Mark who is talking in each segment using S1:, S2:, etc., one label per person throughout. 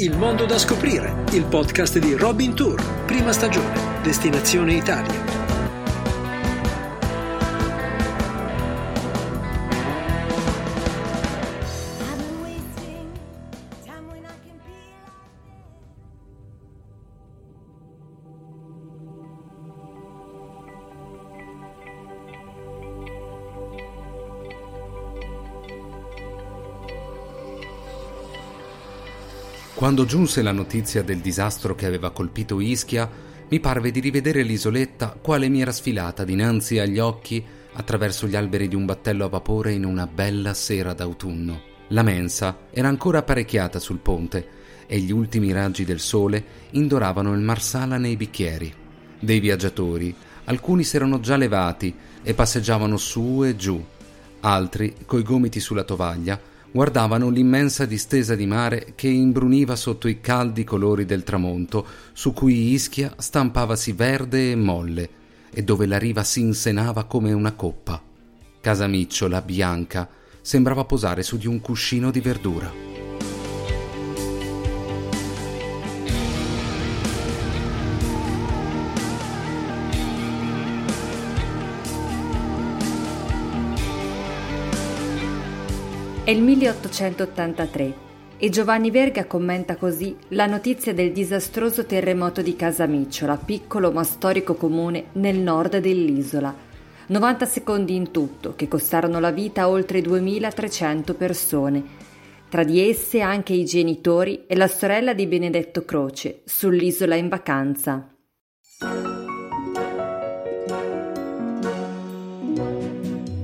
S1: Il mondo da scoprire, il podcast di Robin Tour, prima stagione, destinazione Italia.
S2: Quando giunse la notizia del disastro che aveva colpito Ischia, mi parve di rivedere l'isoletta quale mi era sfilata dinanzi agli occhi attraverso gli alberi di un battello a vapore in una bella sera d'autunno. La mensa era ancora apparecchiata sul ponte e gli ultimi raggi del sole indoravano il marsala nei bicchieri. Dei viaggiatori, alcuni s'erano già levati e passeggiavano su e giù, altri, coi gomiti sulla tovaglia, guardavano l'immensa distesa di mare che imbruniva sotto i caldi colori del tramonto, su cui Ischia stampavasi verde e molle, e dove la riva si insenava come una coppa. Casa Micciola, bianca, sembrava posare su di un cuscino di verdura.
S3: È il 1883 e Giovanni Verga commenta così la notizia del disastroso terremoto di Casamicciola, piccolo ma storico comune nel nord dell'isola. 90 secondi in tutto, che costarono la vita a oltre 2300 persone. Tra di esse anche i genitori e la sorella di Benedetto Croce, sull'isola in vacanza.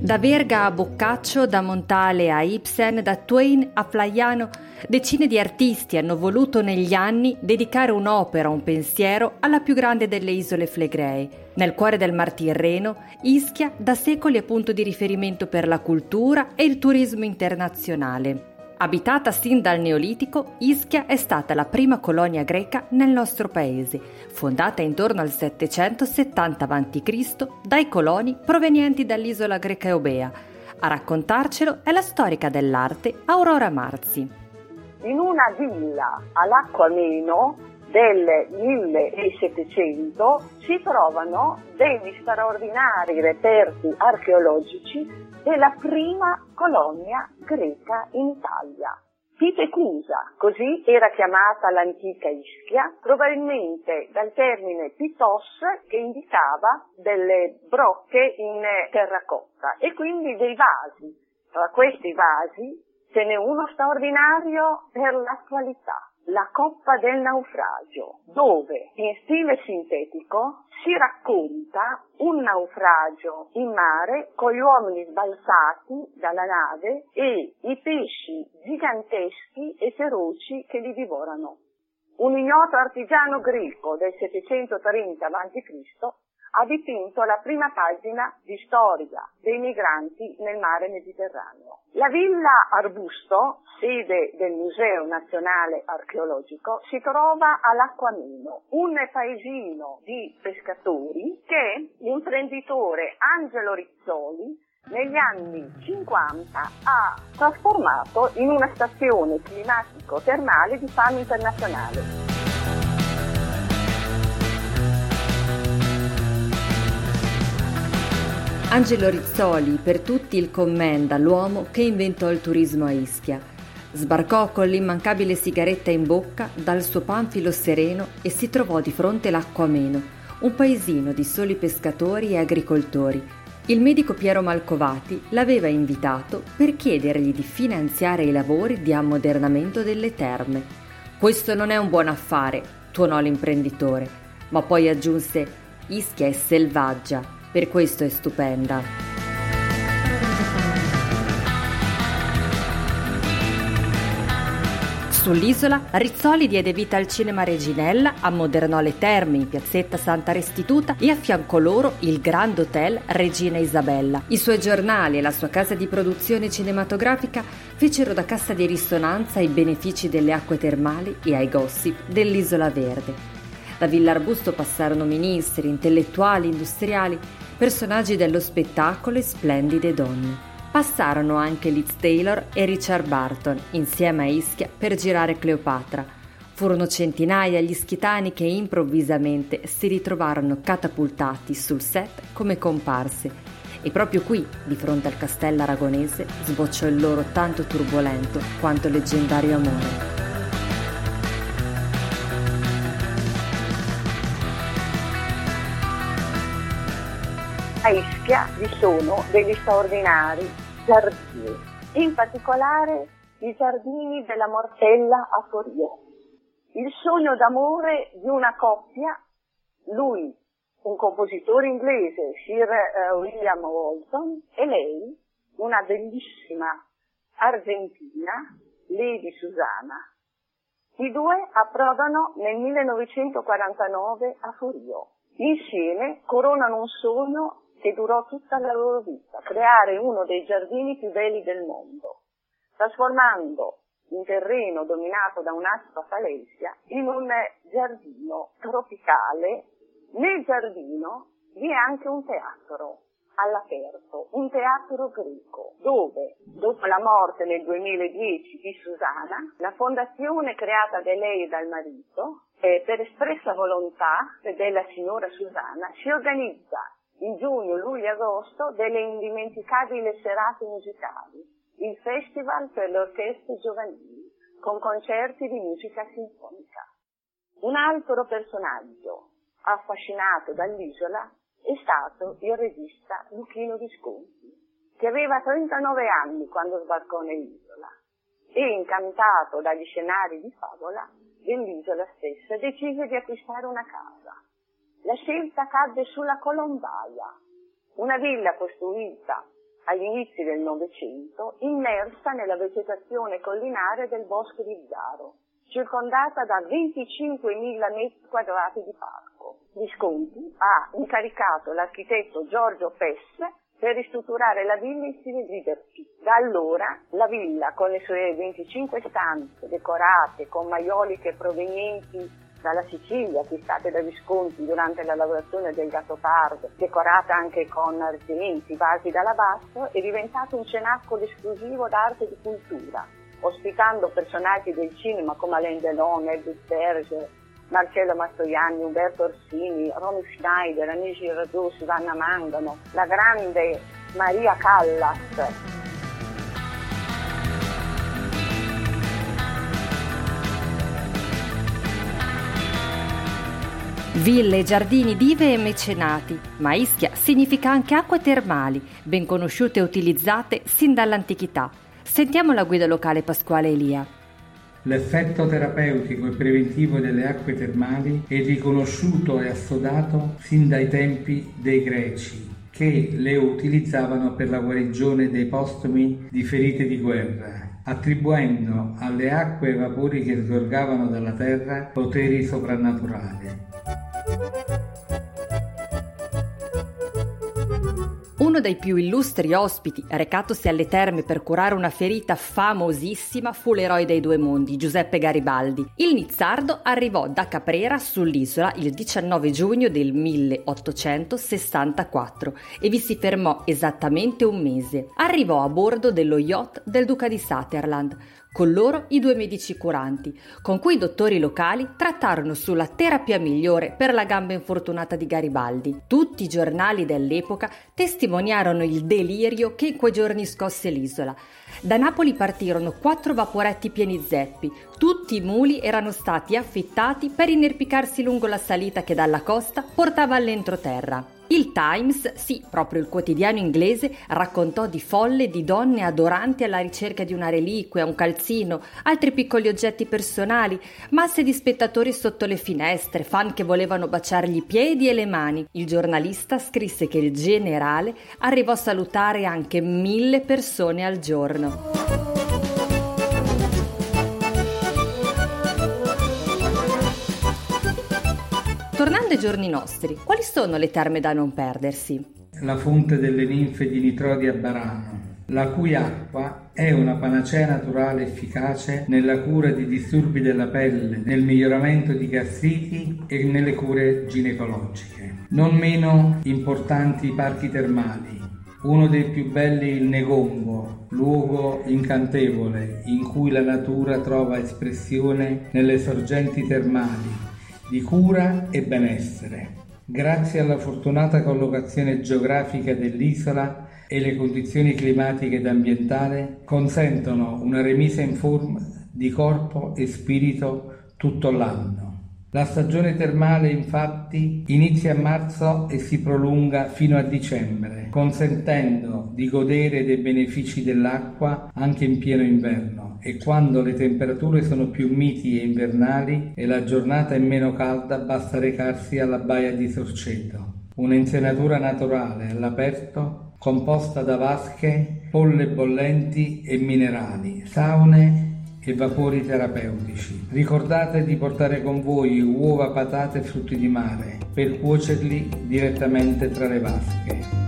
S3: Da Verga a Boccaccio, da Montale a Ibsen, da Twain a Flaiano, decine di artisti hanno voluto negli anni dedicare un'opera, un pensiero alla più grande delle isole flegree. Nel cuore del Mar Tirreno, Ischia da secoli è punto di riferimento per la cultura e il turismo internazionale. Abitata sin dal Neolitico, Ischia è stata la prima colonia greca nel nostro paese, fondata intorno al 770 a.C. dai coloni provenienti dall'isola greca Eubea. A raccontarcelo è la storica dell'arte Aurora Marzi.
S4: In una villa all'acqua meno del 1700 si trovano degli straordinari reperti archeologici della prima colonia greca in Italia. Pitecusa, così era chiamata l'antica Ischia, probabilmente dal termine pitos che indicava delle brocche in terracotta e quindi dei vasi. Tra questi vasi ce n'è uno straordinario per l'attualità, la Coppa del naufragio, dove in stile sintetico si racconta un naufragio in mare con gli uomini sbalzati dalla nave e i pesci giganteschi e feroci che li divorano. Un ignoto artigiano greco del 730 a.C ha dipinto la prima pagina di storia dei migranti nel mare Mediterraneo. La villa Arbusto, sede del Museo Nazionale Archeologico, si trova all'Acquamino, un paesino di pescatori che l'imprenditore Angelo Rizzoli negli anni 50 ha trasformato in una stazione climatico-termale di fama internazionale.
S3: Angelo Rizzoli per tutti il commenda l'uomo che inventò il turismo a Ischia. Sbarcò con l'immancabile sigaretta in bocca dal suo panfilo sereno e si trovò di fronte l'acqua ameno, un paesino di soli pescatori e agricoltori. Il medico Piero Malcovati l'aveva invitato per chiedergli di finanziare i lavori di ammodernamento delle terme. Questo non è un buon affare, tuonò l'imprenditore, ma poi aggiunse Ischia è selvaggia per questo è stupenda. Sull'isola, Rizzoli diede vita al cinema Reginella, ammodernò le terme in piazzetta Santa Restituta e affiancò loro il Grand Hotel Regina Isabella. I suoi giornali e la sua casa di produzione cinematografica fecero da cassa di risonanza ai benefici delle acque termali e ai gossip dell'Isola Verde. Da Villa Arbusto passarono ministri, intellettuali, industriali personaggi dello spettacolo e splendide donne. Passarono anche Liz Taylor e Richard Barton insieme a Ischia per girare Cleopatra. Furono centinaia gli schitani che improvvisamente si ritrovarono catapultati sul set come comparse e proprio qui, di fronte al castello aragonese, sbocciò il loro tanto turbolento quanto leggendario amore.
S4: A Ischia vi sono degli straordinari giardini, in particolare i giardini della Mortella a Forio il sogno d'amore di una coppia, lui, un compositore inglese, Sir uh, William Walton, e lei, una bellissima argentina, Lady Susanna. I due approdano nel 1949 a Forio. Insieme coronano un sogno che durò tutta la loro vita, creare uno dei giardini più belli del mondo, trasformando un terreno dominato da un'aspa falesia in un giardino tropicale. Nel giardino vi è anche un teatro all'aperto, un teatro greco, dove dopo la morte nel 2010 di Susana, la fondazione creata da lei e dal marito, eh, per espressa volontà della signora Susana, si organizza in giugno, luglio e agosto delle indimenticabili serate musicali il Festival per le orchestre giovanili, con concerti di musica sinfonica. Un altro personaggio affascinato dall'isola è stato il regista Luchino Visconti, che aveva 39 anni quando sbarcò nell'isola e, incantato dagli scenari di favola dell'isola stessa, decise di acquistare una casa. La scelta cadde sulla Colombaia, una villa costruita agli inizi del Novecento, immersa nella vegetazione collinare del bosco di Zaro, circondata da 25.000 metri quadrati di parco. Visconti ha incaricato l'architetto Giorgio Pesse per ristrutturare la villa in stile Liberty. Da allora la villa, con le sue 25 stanze decorate con maioliche provenienti dalla Sicilia, acquistate da Visconti durante la lavorazione del gattopardo, decorata anche con argenti vasi d'alabasto, è diventato un cenacolo esclusivo d'arte e di cultura, ospitando personaggi del cinema come Alain Delon, Edith Berger, Marcello Mastroianni, Umberto Orsini, Romy Schneider, Anigi Radus, Vanna Mangano, la grande Maria Callas,
S3: Ville, giardini, dive e mecenati, ma Ischia significa anche acque termali, ben conosciute e utilizzate sin dall'antichità. Sentiamo la guida locale Pasquale Elia.
S5: L'effetto terapeutico e preventivo delle acque termali è riconosciuto e assodato sin dai tempi dei greci, che le utilizzavano per la guarigione dei postumi di ferite di guerra, attribuendo alle acque e vapori che sgorgavano dalla terra poteri soprannaturali.
S3: Uno dei più illustri ospiti, recatosi alle terme per curare una ferita famosissima, fu l'eroe dei due mondi, Giuseppe Garibaldi. Il Nizzardo arrivò da Caprera sull'isola il 19 giugno del 1864 e vi si fermò esattamente un mese. Arrivò a bordo dello yacht del duca di Sutherland, con loro i due medici curanti, con cui i dottori locali trattarono sulla terapia migliore per la gamba infortunata di Garibaldi. Tutti i giornali dell'epoca testimoniarono il delirio che in quei giorni scosse l'isola. Da Napoli partirono quattro vaporetti pieni zeppi. Tutti i muli erano stati affittati per inerpicarsi lungo la salita che dalla costa portava all'entroterra. Il Times, sì, proprio il quotidiano inglese, raccontò di folle di donne adoranti alla ricerca di una reliquia, un calzino, altri piccoli oggetti personali, masse di spettatori sotto le finestre, fan che volevano baciargli i piedi e le mani. Il giornalista scrisse che il generale arrivò a salutare anche mille persone al giorno. Ai giorni nostri, quali sono le terme da non perdersi?
S5: La fonte delle ninfe di Nitrodi a Barano, la cui acqua è una panacea naturale efficace nella cura di disturbi della pelle, nel miglioramento di gastriti e nelle cure ginecologiche. Non meno importanti i parchi termali, Uno dei più belli il Negongo, luogo incantevole in cui la natura trova espressione nelle sorgenti termali di cura e benessere. Grazie alla fortunata collocazione geografica dell'isola e le condizioni climatiche ed ambientali consentono una remisa in forma di corpo e spirito tutto l'anno. La stagione termale infatti inizia a marzo e si prolunga fino a dicembre, consentendo di godere dei benefici dell'acqua anche in pieno inverno. E quando le temperature sono più miti e invernali e la giornata è meno calda basta recarsi alla baia di Sorceto, un'insenatura naturale all'aperto composta da vasche, polle bollenti e minerali, saune e vapori terapeutici. Ricordate di portare con voi uova, patate e frutti di mare per cuocerli direttamente tra le vasche.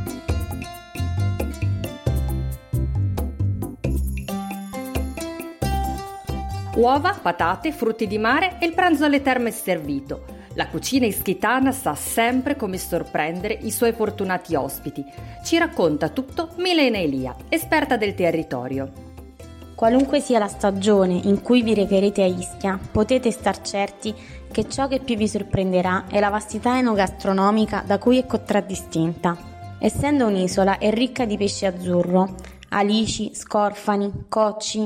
S3: Uova, patate, frutti di mare e il pranzo alle terme è servito. La cucina ischitana sa sempre come sorprendere i suoi fortunati ospiti. Ci racconta tutto Milena Elia, esperta del territorio.
S6: Qualunque sia la stagione in cui vi recherete a Ischia, potete star certi che ciò che più vi sorprenderà è la vastità enogastronomica da cui è contraddistinta. Essendo un'isola, è ricca di pesce azzurro, alici, scorfani, cocci,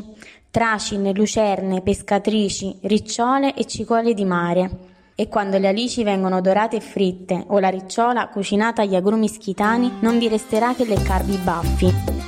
S6: tracine, lucerne, pescatrici, ricciole e cicolle di mare. E quando le alici vengono dorate e fritte o la ricciola cucinata agli agrumi schitani, non vi resterà che leccarvi i baffi.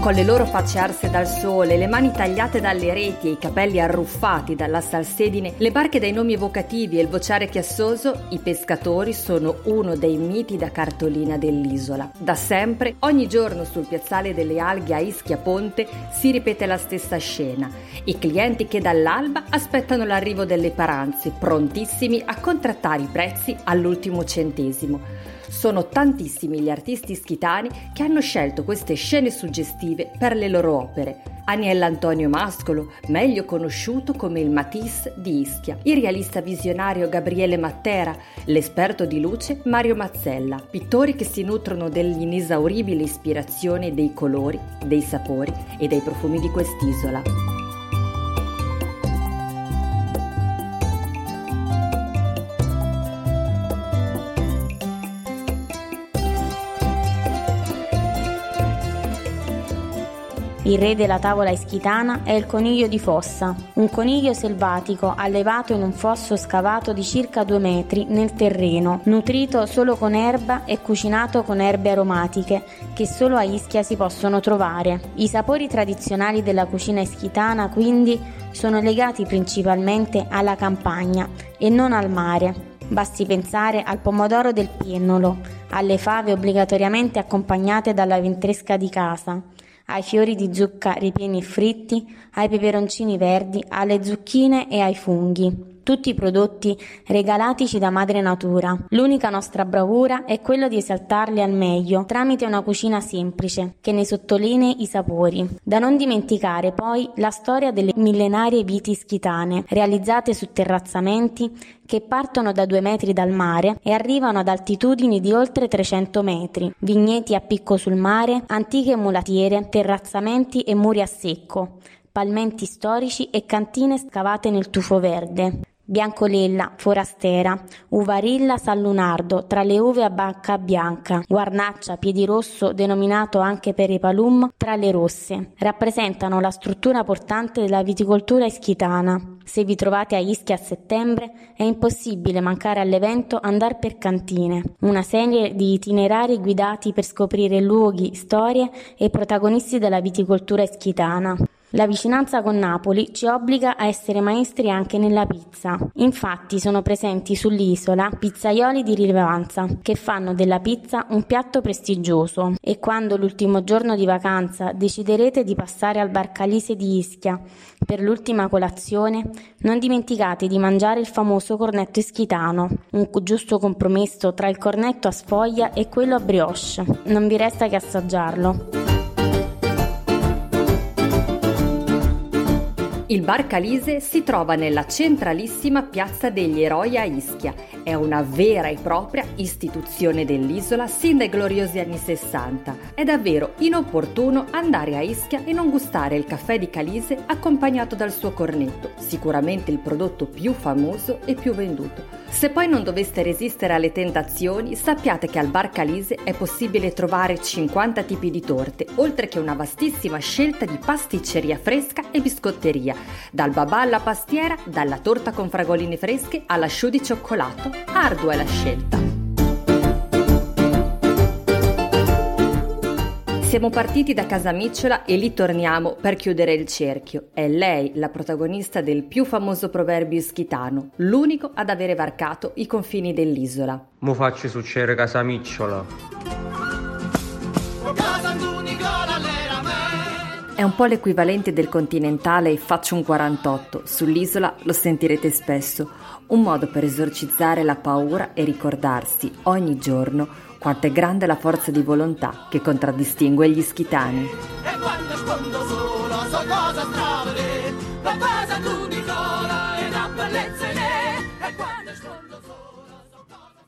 S3: Con le loro facce arse dal sole, le mani tagliate dalle reti e i capelli arruffati dalla salsedine, le barche dai nomi evocativi e il vociare chiassoso, i pescatori sono uno dei miti da cartolina dell'isola. Da sempre, ogni giorno sul piazzale delle alghe a Ischia Ponte si ripete la stessa scena. I clienti che dall'alba aspettano l'arrivo delle paranze, prontissimi a contrattare i prezzi all'ultimo centesimo. Sono tantissimi gli artisti schitani che hanno scelto queste scene suggestive per le loro opere. Aniello Antonio Mascolo, meglio conosciuto come il Matisse di Ischia, il realista visionario Gabriele Mattera, l'esperto di luce Mario Mazzella, pittori che si nutrono dell'inesauribile ispirazione dei colori, dei sapori e dei profumi di quest'isola.
S6: Il re della tavola ischitana è il coniglio di fossa, un coniglio selvatico allevato in un fosso scavato di circa due metri nel terreno, nutrito solo con erba e cucinato con erbe aromatiche che solo a Ischia si possono trovare. I sapori tradizionali della cucina ischitana quindi sono legati principalmente alla campagna e non al mare. Basti pensare al pomodoro del piennolo, alle fave obbligatoriamente accompagnate dalla ventresca di casa, ai fiori di zucca ripieni e fritti, ai peperoncini verdi, alle zucchine e ai funghi tutti prodotti regalatici da madre natura. L'unica nostra bravura è quella di esaltarli al meglio tramite una cucina semplice che ne sottolinei i sapori. Da non dimenticare poi la storia delle millenarie viti schitane realizzate su terrazzamenti che partono da due metri dal mare e arrivano ad altitudini di oltre 300 metri, vigneti a picco sul mare, antiche mulatiere, terrazzamenti e muri a secco, palmenti storici e cantine scavate nel tufo verde. Biancolella, forastera, uvarilla San Lunardo, tra le uve a bacca bianca, guarnaccia, piedirosso, denominato anche per i palum, tra le rosse. Rappresentano la struttura portante della viticoltura ischitana. Se vi trovate a Ischia a settembre, è impossibile mancare all'evento Andar per Cantine, una serie di itinerari guidati per scoprire luoghi, storie e protagonisti della viticoltura ischitana. La vicinanza con Napoli ci obbliga a essere maestri anche nella pizza. Infatti sono presenti sull'isola pizzaioli di rilevanza che fanno della pizza un piatto prestigioso e quando l'ultimo giorno di vacanza deciderete di passare al Barcalise di Ischia per l'ultima colazione, non dimenticate di mangiare il famoso cornetto ischitano, un giusto compromesso tra il cornetto a sfoglia e quello a brioche. Non vi resta che assaggiarlo.
S3: Il Bar Calise si trova nella centralissima piazza degli Eroi a Ischia. È una vera e propria istituzione dell'isola sin dai gloriosi anni 60. È davvero inopportuno andare a Ischia e non gustare il caffè di Calise accompagnato dal suo cornetto, sicuramente il prodotto più famoso e più venduto. Se poi non doveste resistere alle tentazioni, sappiate che al Bar Calise è possibile trovare 50 tipi di torte, oltre che una vastissima scelta di pasticceria fresca e biscotteria dal babà alla pastiera, dalla torta con fragoline fresche alla show di cioccolato. Ardua è la scelta. Siamo partiti da casa Micciola e lì torniamo per chiudere il cerchio. È lei la protagonista del più famoso proverbio ischitano, l'unico ad avere varcato i confini dell'isola.
S7: Mo faccio succedere casa Micciola.
S3: È un po' l'equivalente del continentale faccio un 48, sull'isola lo sentirete spesso, un modo per esorcizzare la paura e ricordarsi ogni giorno quanto è grande la forza di volontà che contraddistingue gli schitani. E quando sfondo solo so cosa stravere, la cosa tu Nicola e la bellezza in e quando sfondo solo so
S1: cosa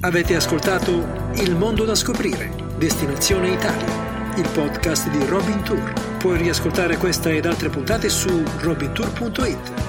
S1: Avete ascoltato Il mondo da scoprire Destinazione Italia, il podcast di Robin Tour. Puoi riascoltare questa ed altre puntate su robintour.it.